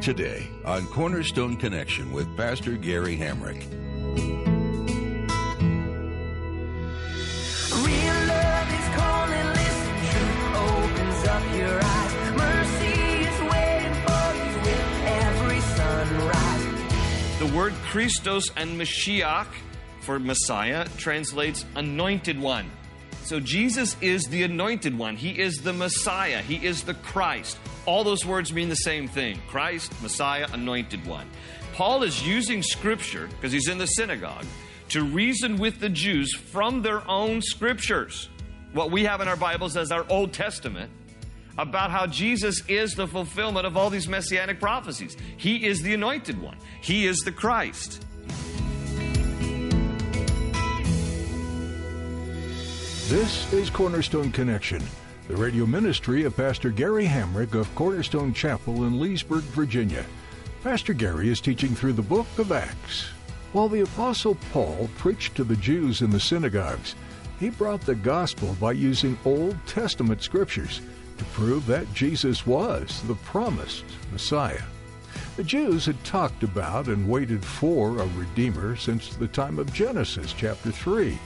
Today on Cornerstone Connection with Pastor Gary Hamrick. Real love is calling, listen, truth opens up your eyes. Mercy is waiting for you with every sunrise. The word Christos and Mashiach for Messiah translates anointed one. So Jesus is the anointed one. He is the Messiah. He is the Christ. All those words mean the same thing Christ, Messiah, anointed one. Paul is using scripture, because he's in the synagogue, to reason with the Jews from their own scriptures. What we have in our Bibles as our Old Testament about how Jesus is the fulfillment of all these messianic prophecies. He is the anointed one, He is the Christ. This is Cornerstone Connection, the radio ministry of Pastor Gary Hamrick of Cornerstone Chapel in Leesburg, Virginia. Pastor Gary is teaching through the book of Acts. While the Apostle Paul preached to the Jews in the synagogues, he brought the gospel by using Old Testament scriptures to prove that Jesus was the promised Messiah. The Jews had talked about and waited for a Redeemer since the time of Genesis chapter 3.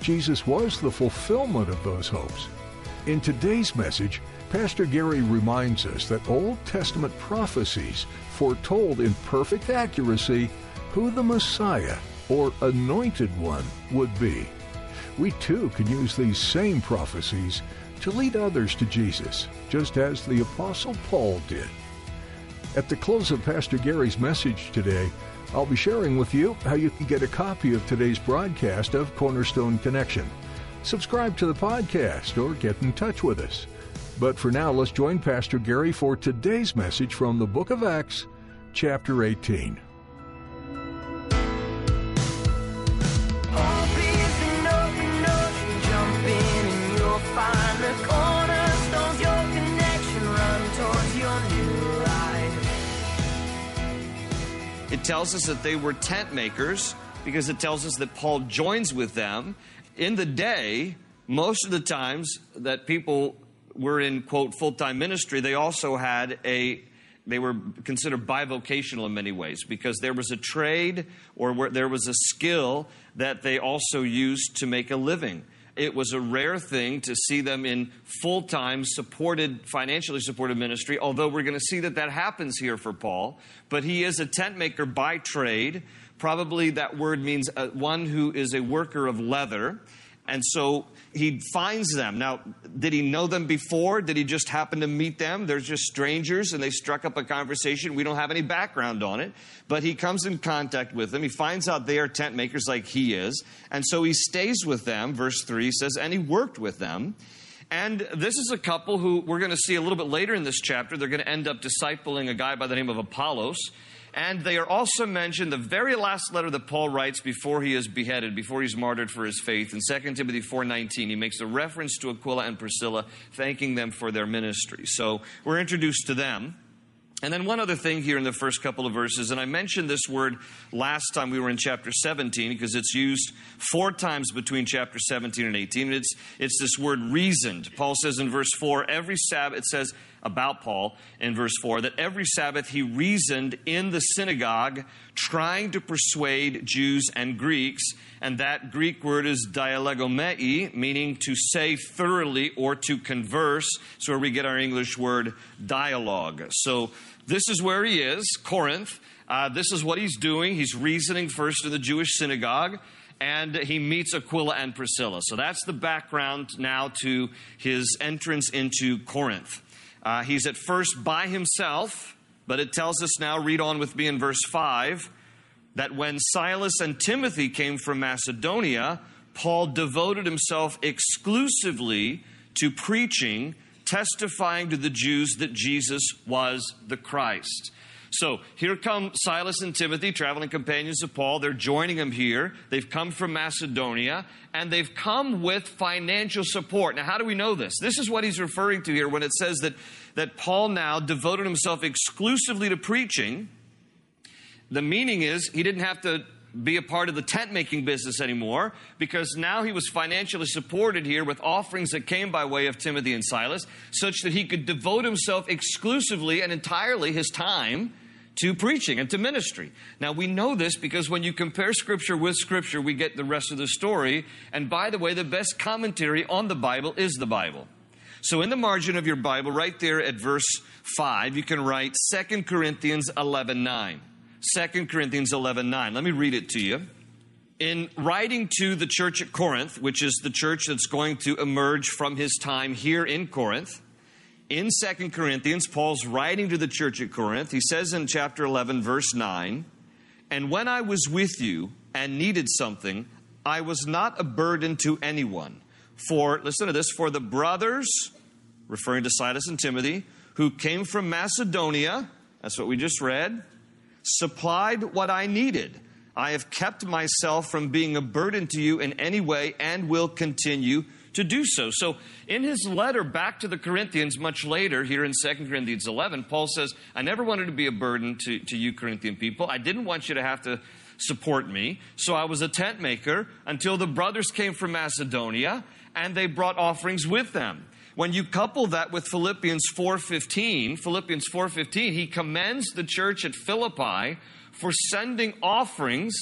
Jesus was the fulfillment of those hopes. In today's message, Pastor Gary reminds us that Old Testament prophecies foretold in perfect accuracy who the Messiah or anointed one would be. We too can use these same prophecies to lead others to Jesus, just as the Apostle Paul did. At the close of Pastor Gary's message today, I'll be sharing with you how you can get a copy of today's broadcast of Cornerstone Connection. Subscribe to the podcast or get in touch with us. But for now, let's join Pastor Gary for today's message from the book of Acts, chapter 18. Hope is an open ocean, jump in and you'll find the cornerstones, your connection, run towards your new life. It tells us that they were tent makers because it tells us that Paul joins with them. In the day, most of the times that people were in quote full time ministry, they also had a they were considered bivocational in many ways because there was a trade or there was a skill that they also used to make a living. It was a rare thing to see them in full time supported, financially supported ministry, although we're going to see that that happens here for Paul. But he is a tent maker by trade. Probably that word means uh, one who is a worker of leather. And so he finds them. Now, did he know them before? Did he just happen to meet them? They're just strangers and they struck up a conversation. We don't have any background on it. But he comes in contact with them. He finds out they are tent makers like he is. And so he stays with them. Verse 3 says, and he worked with them. And this is a couple who we're going to see a little bit later in this chapter. They're going to end up discipling a guy by the name of Apollos. And they are also mentioned the very last letter that Paul writes before he is beheaded, before he's martyred for his faith. In 2 Timothy 4:19, he makes a reference to Aquila and Priscilla, thanking them for their ministry. So we're introduced to them. And then one other thing here in the first couple of verses, and I mentioned this word last time we were in chapter 17 because it's used four times between chapter 17 and 18. It's, it's this word reasoned. Paul says in verse 4, every Sabbath, it says about Paul in verse 4, that every Sabbath he reasoned in the synagogue, trying to persuade Jews and Greeks. And that Greek word is dialegomai, meaning to say thoroughly or to converse. It's where we get our English word dialogue. So this is where he is, Corinth. Uh, this is what he's doing. He's reasoning first in the Jewish synagogue, and he meets Aquila and Priscilla. So that's the background now to his entrance into Corinth. Uh, he's at first by himself, but it tells us now, read on with me in verse 5, that when Silas and Timothy came from Macedonia, Paul devoted himself exclusively to preaching, testifying to the Jews that Jesus was the Christ. So here come Silas and Timothy, traveling companions of Paul. They're joining him here. They've come from Macedonia and they've come with financial support. Now, how do we know this? This is what he's referring to here when it says that, that Paul now devoted himself exclusively to preaching. The meaning is he didn't have to be a part of the tent making business anymore because now he was financially supported here with offerings that came by way of Timothy and Silas, such that he could devote himself exclusively and entirely his time to preaching and to ministry. Now, we know this because when you compare Scripture with Scripture, we get the rest of the story. And by the way, the best commentary on the Bible is the Bible. So, in the margin of your Bible, right there at verse 5, you can write 2 Corinthians 11 9. 2 Corinthians 11 9. Let me read it to you. In writing to the church at Corinth, which is the church that's going to emerge from his time here in Corinth, in 2 Corinthians, Paul's writing to the church at Corinth. He says in chapter 11, verse 9, And when I was with you and needed something, I was not a burden to anyone. For, listen to this, for the brothers, referring to Silas and Timothy, who came from Macedonia, that's what we just read, supplied what I needed. I have kept myself from being a burden to you in any way and will continue to do so. So, in his letter back to the Corinthians much later, here in 2 Corinthians 11, Paul says, I never wanted to be a burden to, to you, Corinthian people. I didn't want you to have to support me. So, I was a tent maker until the brothers came from Macedonia and they brought offerings with them. When you couple that with Philippians 4:15, Philippians 4:15, he commends the church at Philippi for sending offerings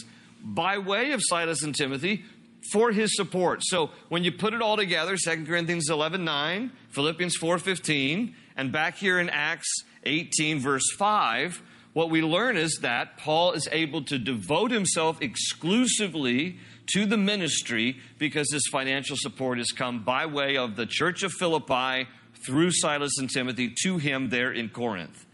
by way of Silas and Timothy for his support. So when you put it all together, 2 Corinthians 11 9, Philippians 4 15, and back here in Acts 18, verse 5, what we learn is that Paul is able to devote himself exclusively to the ministry because his financial support has come by way of the church of Philippi through Silas and Timothy to him there in Corinth.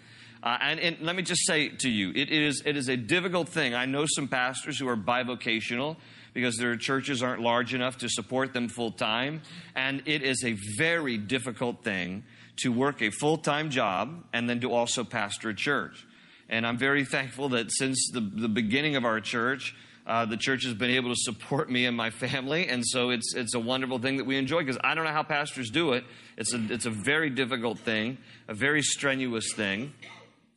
Uh, and, and, let me just say to you, it is, it is a difficult thing. I know some pastors who are bivocational because their churches aren't large enough to support them full time. And it is a very difficult thing to work a full time job and then to also pastor a church. And I'm very thankful that since the, the beginning of our church, uh, the church has been able to support me and my family, and so it's it's a wonderful thing that we enjoy because I don't know how pastors do it. It's a it's a very difficult thing, a very strenuous thing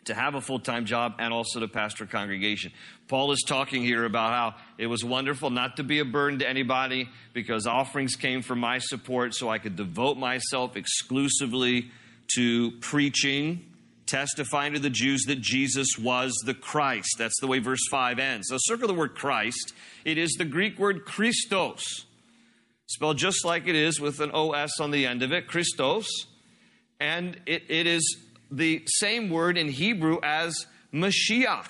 to have a full time job and also to pastor a congregation. Paul is talking here about how it was wonderful not to be a burden to anybody because offerings came from my support so I could devote myself exclusively to preaching, testifying to the Jews that Jesus was the Christ. That's the way verse 5 ends. So circle the word Christ. It is the Greek word Christos, spelled just like it is with an OS on the end of it, Christos. And it, it is the same word in Hebrew as Mashiach,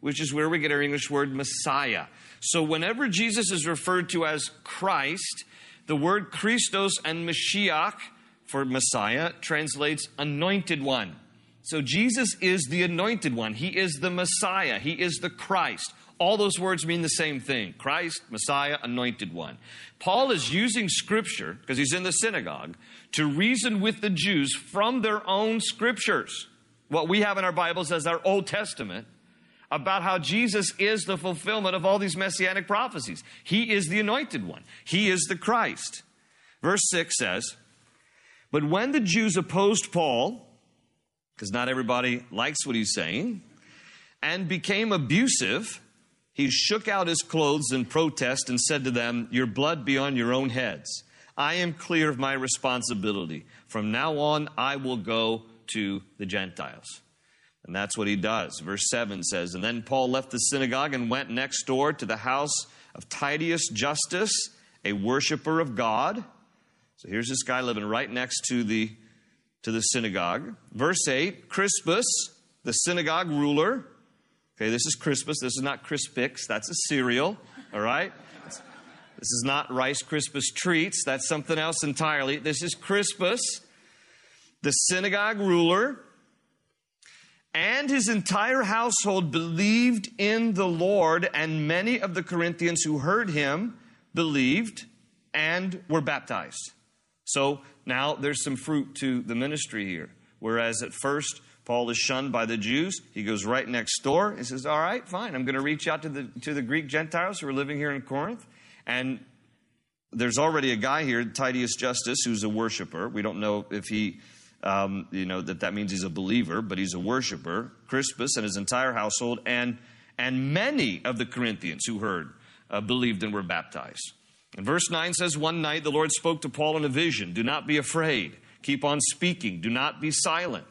which is where we get our English word Messiah. So whenever Jesus is referred to as Christ, the word Christos and Mashiach for Messiah translates anointed one. So Jesus is the anointed one. He is the Messiah. He is the Christ. All those words mean the same thing Christ, Messiah, anointed one. Paul is using scripture, because he's in the synagogue, to reason with the Jews from their own scriptures, what we have in our Bibles as our Old Testament, about how Jesus is the fulfillment of all these messianic prophecies. He is the anointed one, He is the Christ. Verse 6 says, But when the Jews opposed Paul, because not everybody likes what he's saying, and became abusive, he shook out his clothes in protest and said to them, Your blood be on your own heads. I am clear of my responsibility. From now on, I will go to the Gentiles. And that's what he does. Verse 7 says, And then Paul left the synagogue and went next door to the house of Titius Justus, a worshiper of God. So here's this guy living right next to the, to the synagogue. Verse 8 Crispus, the synagogue ruler. Okay, this is Crispus. This is not Crispix. That's a cereal, all right? This is not Rice Crispus treats. That's something else entirely. This is Crispus, the synagogue ruler, and his entire household believed in the Lord, and many of the Corinthians who heard him believed and were baptized. So now there's some fruit to the ministry here. Whereas at first, Paul is shunned by the Jews. He goes right next door. He says, All right, fine. I'm going to reach out to the, to the Greek Gentiles who are living here in Corinth. And there's already a guy here, Titius Justus, who's a worshiper. We don't know if he, um, you know, that that means he's a believer, but he's a worshiper. Crispus and his entire household, and And many of the Corinthians who heard uh, believed and were baptized. And verse 9 says, One night the Lord spoke to Paul in a vision Do not be afraid. Keep on speaking. Do not be silent,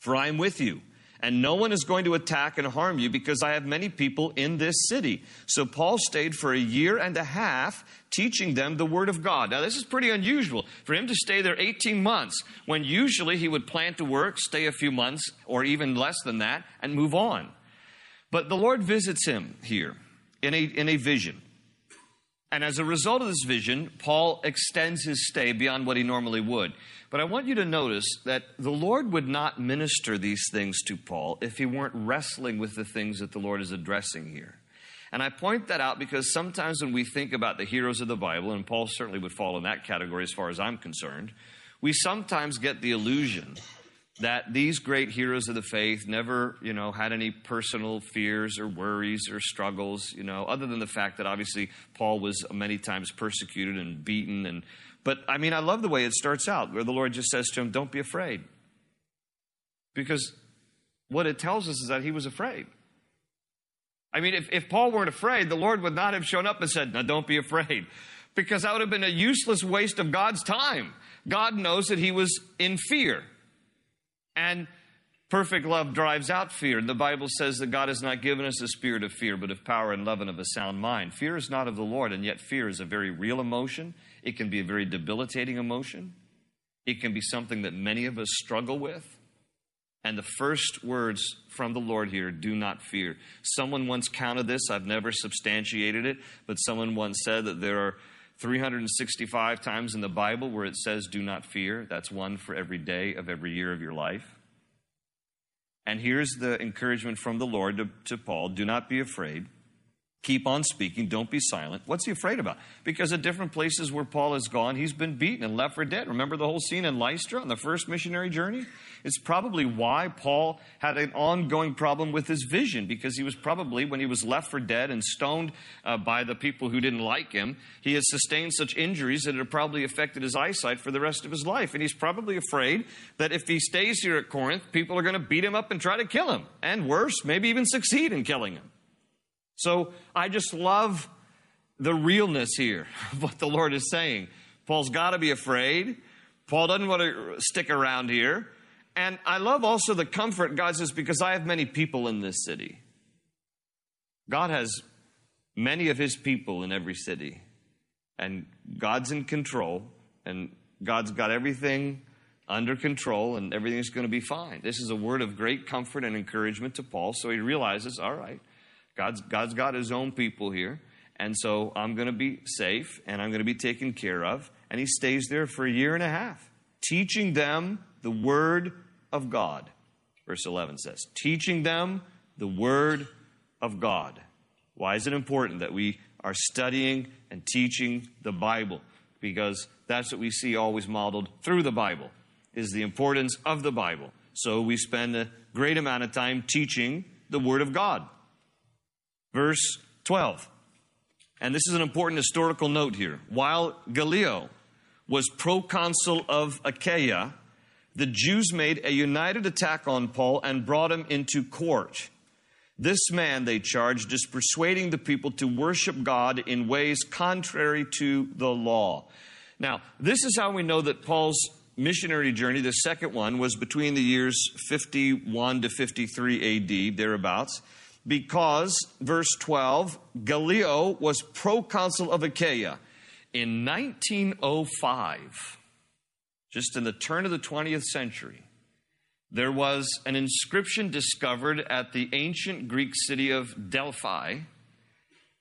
for I am with you. And no one is going to attack and harm you because I have many people in this city. So Paul stayed for a year and a half teaching them the Word of God. Now, this is pretty unusual for him to stay there 18 months when usually he would plan to work, stay a few months, or even less than that, and move on. But the Lord visits him here in a, in a vision. And as a result of this vision, Paul extends his stay beyond what he normally would. But I want you to notice that the Lord would not minister these things to Paul if he weren't wrestling with the things that the Lord is addressing here. And I point that out because sometimes when we think about the heroes of the Bible, and Paul certainly would fall in that category as far as I'm concerned, we sometimes get the illusion that these great heroes of the faith never, you know, had any personal fears or worries or struggles, you know, other than the fact that obviously Paul was many times persecuted and beaten and but I mean I love the way it starts out where the Lord just says to him, "Don't be afraid." Because what it tells us is that he was afraid. I mean, if, if Paul weren't afraid, the Lord would not have shown up and said, Now don't be afraid. Because that would have been a useless waste of God's time. God knows that he was in fear. And perfect love drives out fear. And the Bible says that God has not given us a spirit of fear, but of power and love and of a sound mind. Fear is not of the Lord, and yet fear is a very real emotion. It can be a very debilitating emotion. It can be something that many of us struggle with. And the first words from the Lord here do not fear. Someone once counted this, I've never substantiated it, but someone once said that there are 365 times in the Bible where it says, do not fear. That's one for every day of every year of your life. And here's the encouragement from the Lord to, to Paul do not be afraid. Keep on speaking. Don't be silent. What's he afraid about? Because at different places where Paul has gone, he's been beaten and left for dead. Remember the whole scene in Lystra on the first missionary journey? It's probably why Paul had an ongoing problem with his vision, because he was probably, when he was left for dead and stoned uh, by the people who didn't like him, he had sustained such injuries that it probably affected his eyesight for the rest of his life. And he's probably afraid that if he stays here at Corinth, people are going to beat him up and try to kill him. And worse, maybe even succeed in killing him. So I just love the realness here of what the Lord is saying. Paul's got to be afraid. Paul doesn't want to stick around here. And I love also the comfort God says, because I have many people in this city. God has many of his people in every city. And God's in control. And God's got everything under control. And everything's going to be fine. This is a word of great comfort and encouragement to Paul. So he realizes, all right, God's, God's got his own people here. And so I'm going to be safe and I'm going to be taken care of. And he stays there for a year and a half, teaching them the word of God. Verse 11 says, teaching them the word of God. Why is it important that we are studying and teaching the Bible? Because that's what we see always modeled through the Bible, is the importance of the Bible. So we spend a great amount of time teaching the Word of God. Verse 12. And this is an important historical note here. While Gallio was proconsul of Achaia, the Jews made a united attack on Paul and brought him into court. This man, they charged, is persuading the people to worship God in ways contrary to the law. Now, this is how we know that Paul's missionary journey, the second one, was between the years 51 to 53 AD, thereabouts because, verse 12, Gallio was proconsul of Achaia in 1905, just in the turn of the 20th century. There was an inscription discovered at the ancient Greek city of Delphi.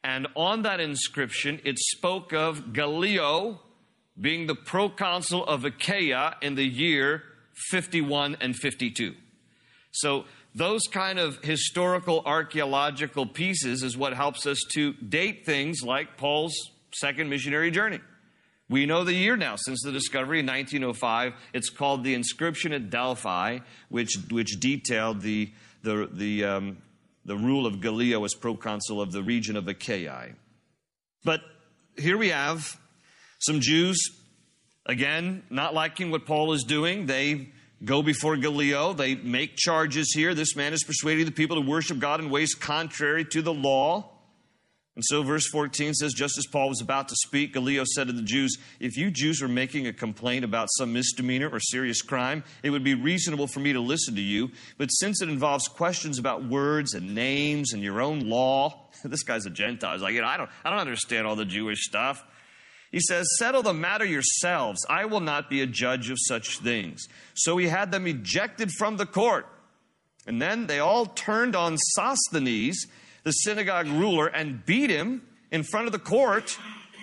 And on that inscription, it spoke of Gallio being the proconsul of Achaia in the year 51 and 52. So those kind of historical archaeological pieces is what helps us to date things like Paul's second missionary journey. We know the year now since the discovery in 1905. It's called the inscription at Delphi, which, which detailed the, the, the, um, the rule of Gallio as proconsul of the region of Achaia. But here we have some Jews, again, not liking what Paul is doing. They go before Gallio. They make charges here. This man is persuading the people to worship God in ways contrary to the law. And so, verse 14 says, just as Paul was about to speak, Gallio said to the Jews, If you Jews were making a complaint about some misdemeanor or serious crime, it would be reasonable for me to listen to you. But since it involves questions about words and names and your own law, this guy's a Gentile. He's like, you know, I don't, I don't understand all the Jewish stuff. He says, Settle the matter yourselves. I will not be a judge of such things. So he had them ejected from the court. And then they all turned on Sosthenes the synagogue ruler and beat him in front of the court,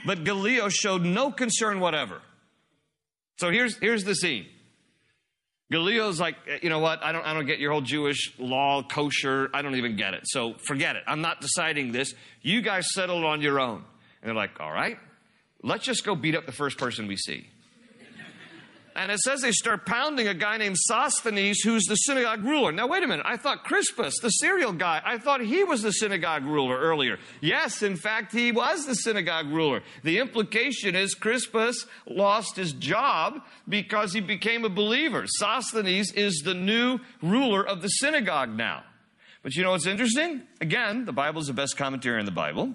but Gallio showed no concern whatever. So here's, here's the scene. Gallio's like, you know what? I don't, I don't get your whole Jewish law, kosher. I don't even get it. So forget it. I'm not deciding this. You guys settle on your own. And they're like, all right, let's just go beat up the first person we see. And it says they start pounding a guy named Sosthenes, who's the synagogue ruler. Now, wait a minute. I thought Crispus, the cereal guy, I thought he was the synagogue ruler earlier. Yes, in fact, he was the synagogue ruler. The implication is Crispus lost his job because he became a believer. Sosthenes is the new ruler of the synagogue now. But you know what's interesting? Again, the Bible is the best commentary in the Bible.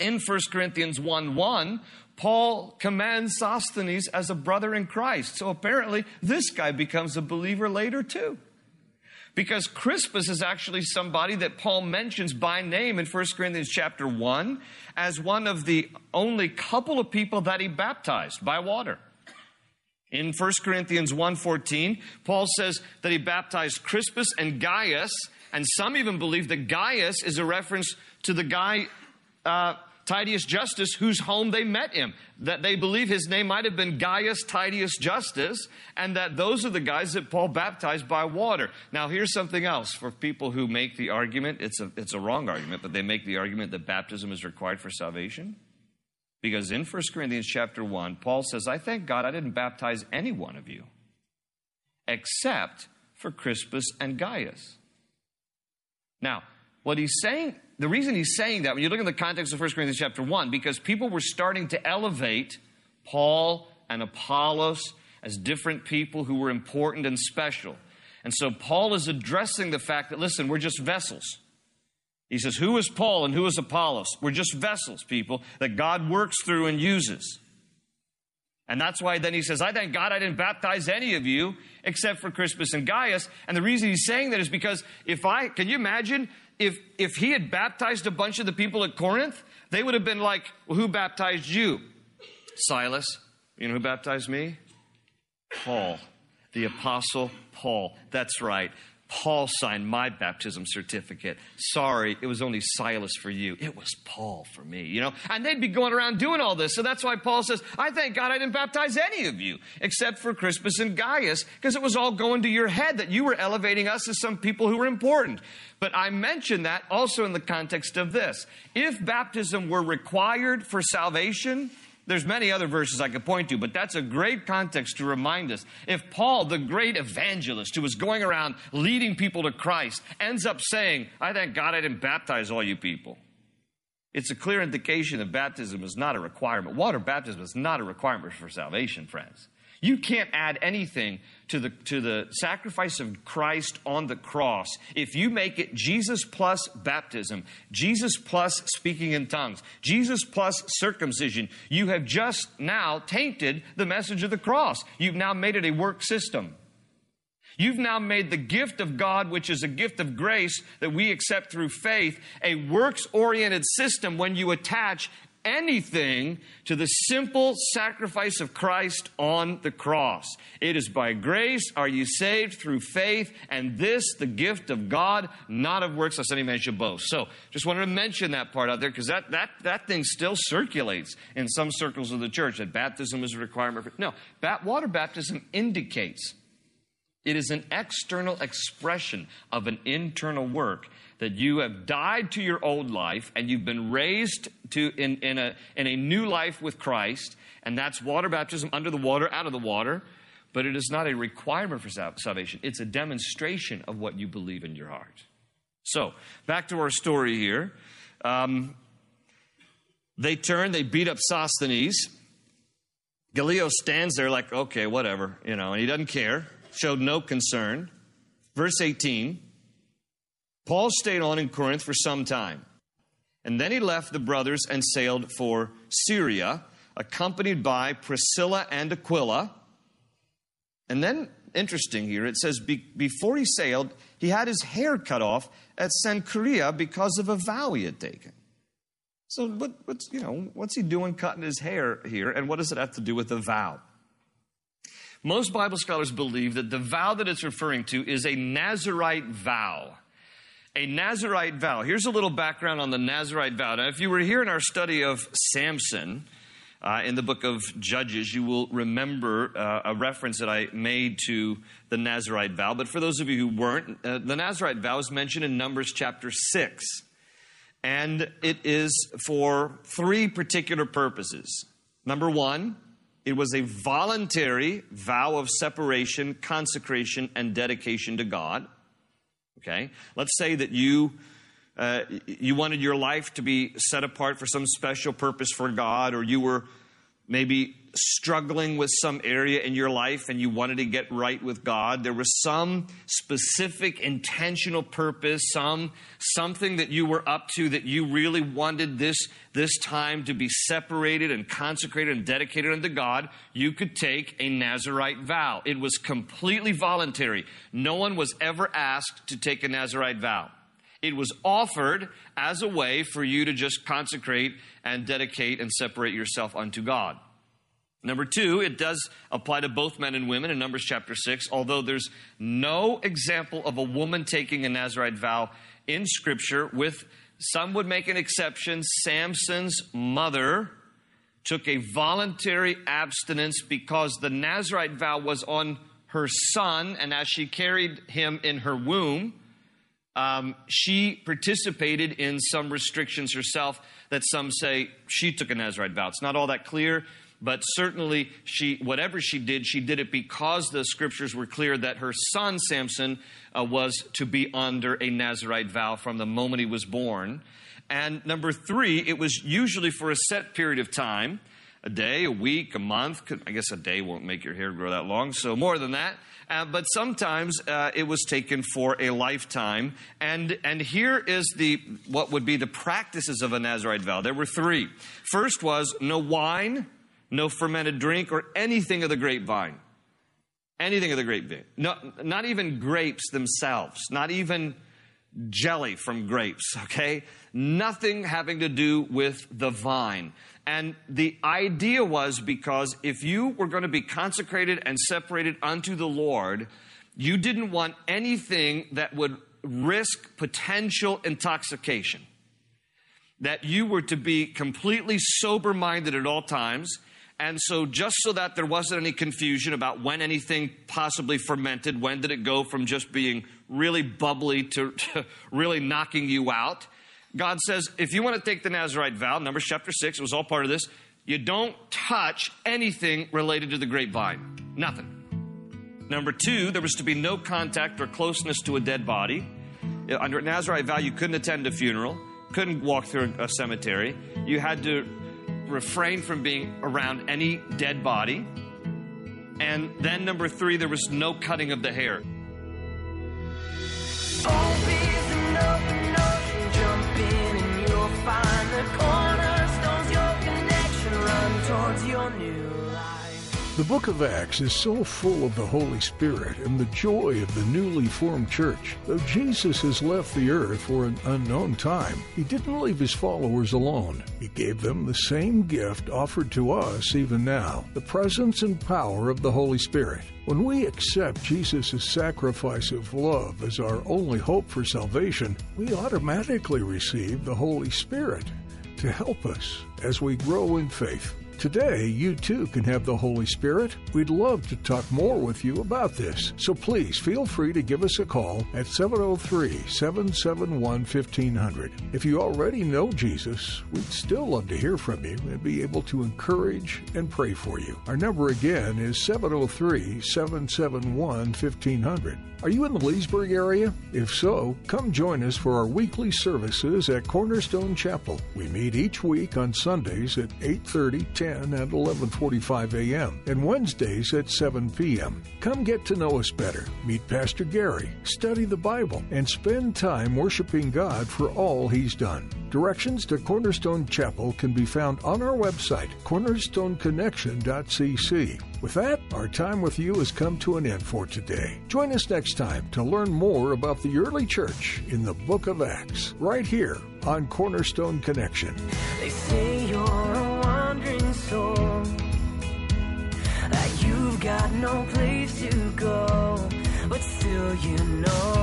In 1 Corinthians 1 1, Paul commends Sosthenes as a brother in Christ. So apparently, this guy becomes a believer later too. Because Crispus is actually somebody that Paul mentions by name in 1 Corinthians chapter 1 as one of the only couple of people that he baptized by water. In 1 Corinthians 1:14, Paul says that he baptized Crispus and Gaius, and some even believe that Gaius is a reference to the guy uh, Titius Justus, whose home they met him. That they believe his name might have been Gaius Titius Justus, and that those are the guys that Paul baptized by water. Now, here's something else for people who make the argument, it's a, it's a wrong argument, but they make the argument that baptism is required for salvation. Because in 1 Corinthians chapter 1, Paul says, I thank God I didn't baptize any one of you except for Crispus and Gaius. Now, what he's saying the reason he's saying that, when you look in the context of 1 Corinthians chapter 1, because people were starting to elevate Paul and Apollos as different people who were important and special. And so Paul is addressing the fact that, listen, we're just vessels. He says, Who is Paul and who is Apollos? We're just vessels, people, that God works through and uses. And that's why then he says, I thank God I didn't baptize any of you except for Crispus and Gaius. And the reason he's saying that is because if I, can you imagine if, if he had baptized a bunch of the people at Corinth, they would have been like, well, who baptized you? Silas. You know who baptized me? Paul, the apostle Paul. That's right. Paul signed my baptism certificate. Sorry, it was only Silas for you. It was Paul for me, you know? And they'd be going around doing all this. So that's why Paul says, I thank God I didn't baptize any of you except for Crispus and Gaius because it was all going to your head that you were elevating us as some people who were important. But I mention that also in the context of this. If baptism were required for salvation, there's many other verses I could point to, but that's a great context to remind us. If Paul, the great evangelist who was going around leading people to Christ, ends up saying, I thank God I didn't baptize all you people. It's a clear indication that baptism is not a requirement. Water baptism is not a requirement for salvation, friends. You can't add anything to the, to the sacrifice of Christ on the cross if you make it Jesus plus baptism, Jesus plus speaking in tongues, Jesus plus circumcision. You have just now tainted the message of the cross. You've now made it a work system. You've now made the gift of God, which is a gift of grace that we accept through faith, a works oriented system when you attach anything to the simple sacrifice of Christ on the cross. It is by grace are you saved through faith, and this the gift of God, not of works, lest any man should boast. So, just wanted to mention that part out there because that, that, that thing still circulates in some circles of the church that baptism is a requirement. For, no, bat, water baptism indicates it is an external expression of an internal work that you have died to your old life and you've been raised to in, in, a, in a new life with Christ, and that's water baptism under the water, out of the water. But it is not a requirement for salvation. It's a demonstration of what you believe in your heart. So, back to our story here. Um, they turn, they beat up Sosthenes. Gallio stands there like, okay, whatever, you know, and he doesn't care. showed no concern. Verse 18 Paul stayed on in Corinth for some time. And then he left the brothers and sailed for Syria, accompanied by Priscilla and Aquila. And then, interesting here, it says be, before he sailed, he had his hair cut off at Cenchrea because of a vow he had taken. So, what, what's, you know, what's he doing cutting his hair here, and what does it have to do with a vow? Most Bible scholars believe that the vow that it's referring to is a Nazarite vow. A Nazarite vow. Here's a little background on the Nazarite vow. Now, if you were here in our study of Samson uh, in the book of Judges, you will remember uh, a reference that I made to the Nazarite vow. But for those of you who weren't, uh, the Nazarite vow is mentioned in Numbers chapter 6. And it is for three particular purposes. Number one, it was a voluntary vow of separation, consecration, and dedication to God. Okay? Let's say that you. Uh, you wanted your life to be set apart for some special purpose for God, or you were maybe struggling with some area in your life and you wanted to get right with God. There was some specific intentional purpose, some something that you were up to that you really wanted this this time to be separated and consecrated and dedicated unto God. You could take a Nazarite vow. It was completely voluntary. No one was ever asked to take a Nazarite vow. It was offered as a way for you to just consecrate and dedicate and separate yourself unto God. Number two, it does apply to both men and women in Numbers chapter 6, although there's no example of a woman taking a Nazarite vow in Scripture, with some would make an exception. Samson's mother took a voluntary abstinence because the Nazarite vow was on her son, and as she carried him in her womb, um, she participated in some restrictions herself that some say she took a Nazarite vow. It's not all that clear but certainly she whatever she did she did it because the scriptures were clear that her son samson uh, was to be under a nazarite vow from the moment he was born. And number three it was usually for a set period of time a day a week a month i guess a day won't make your hair grow that long so more than that. Uh, but sometimes uh, it was taken for a lifetime. And and here is the what would be the practices of a nazarite vow. There were three. First was no wine no fermented drink, or anything of the grapevine. Anything of the grapevine. No, not even grapes themselves, not even jelly from grapes, okay? Nothing having to do with the vine. And the idea was because if you were going to be consecrated and separated unto the Lord, you didn't want anything that would risk potential intoxication. That you were to be completely sober minded at all times and so, just so that there wasn't any confusion about when anything possibly fermented, when did it go from just being really bubbly to, to, really knocking you out, God says, if you want to take the Nazarite vow, Numbers chapter 6, it was all part of this, you don't touch anything related to the grapevine. Nothing. Number two, there was to be no contact or closeness to a dead body. Under Nazarite vow, you couldn't attend a funeral, couldn't walk through a cemetery. You had to refrain from being around any dead body. And then, number three, there was no cutting of the hair. Oh. The book of Acts is so full of the Holy Spirit and the joy of the newly formed church. Though Jesus has left the earth for an unknown time, he didn't leave his followers alone. He gave them the same gift offered to us even now the presence and power of the Holy Spirit. When we accept Jesus' sacrifice of love as our only hope for salvation, we automatically receive the Holy Spirit to help us as we grow in faith. Today, you too can have the Holy Spirit. We'd love to talk more with you about this. So please feel free to give us a call at 703 771 1500. If you already know Jesus, we'd still love to hear from you and be able to encourage and pray for you. Our number again is 703 771 1500. Are you in the Leesburg area? If so, come join us for our weekly services at Cornerstone Chapel. We meet each week on Sundays at 8:30, 10 10 and 11:45 a.m. and Wednesdays at 7 p.m. Come get to know us better. Meet Pastor Gary, study the Bible, and spend time worshiping God for all he's done. Directions to Cornerstone Chapel can be found on our website, cornerstoneconnection.cc. With that, our time with you has come to an end for today. Join us next time to learn more about the early church in the book of Acts, right here on Cornerstone Connection. They say you're a wandering soul, that you've got no place to go, but still you know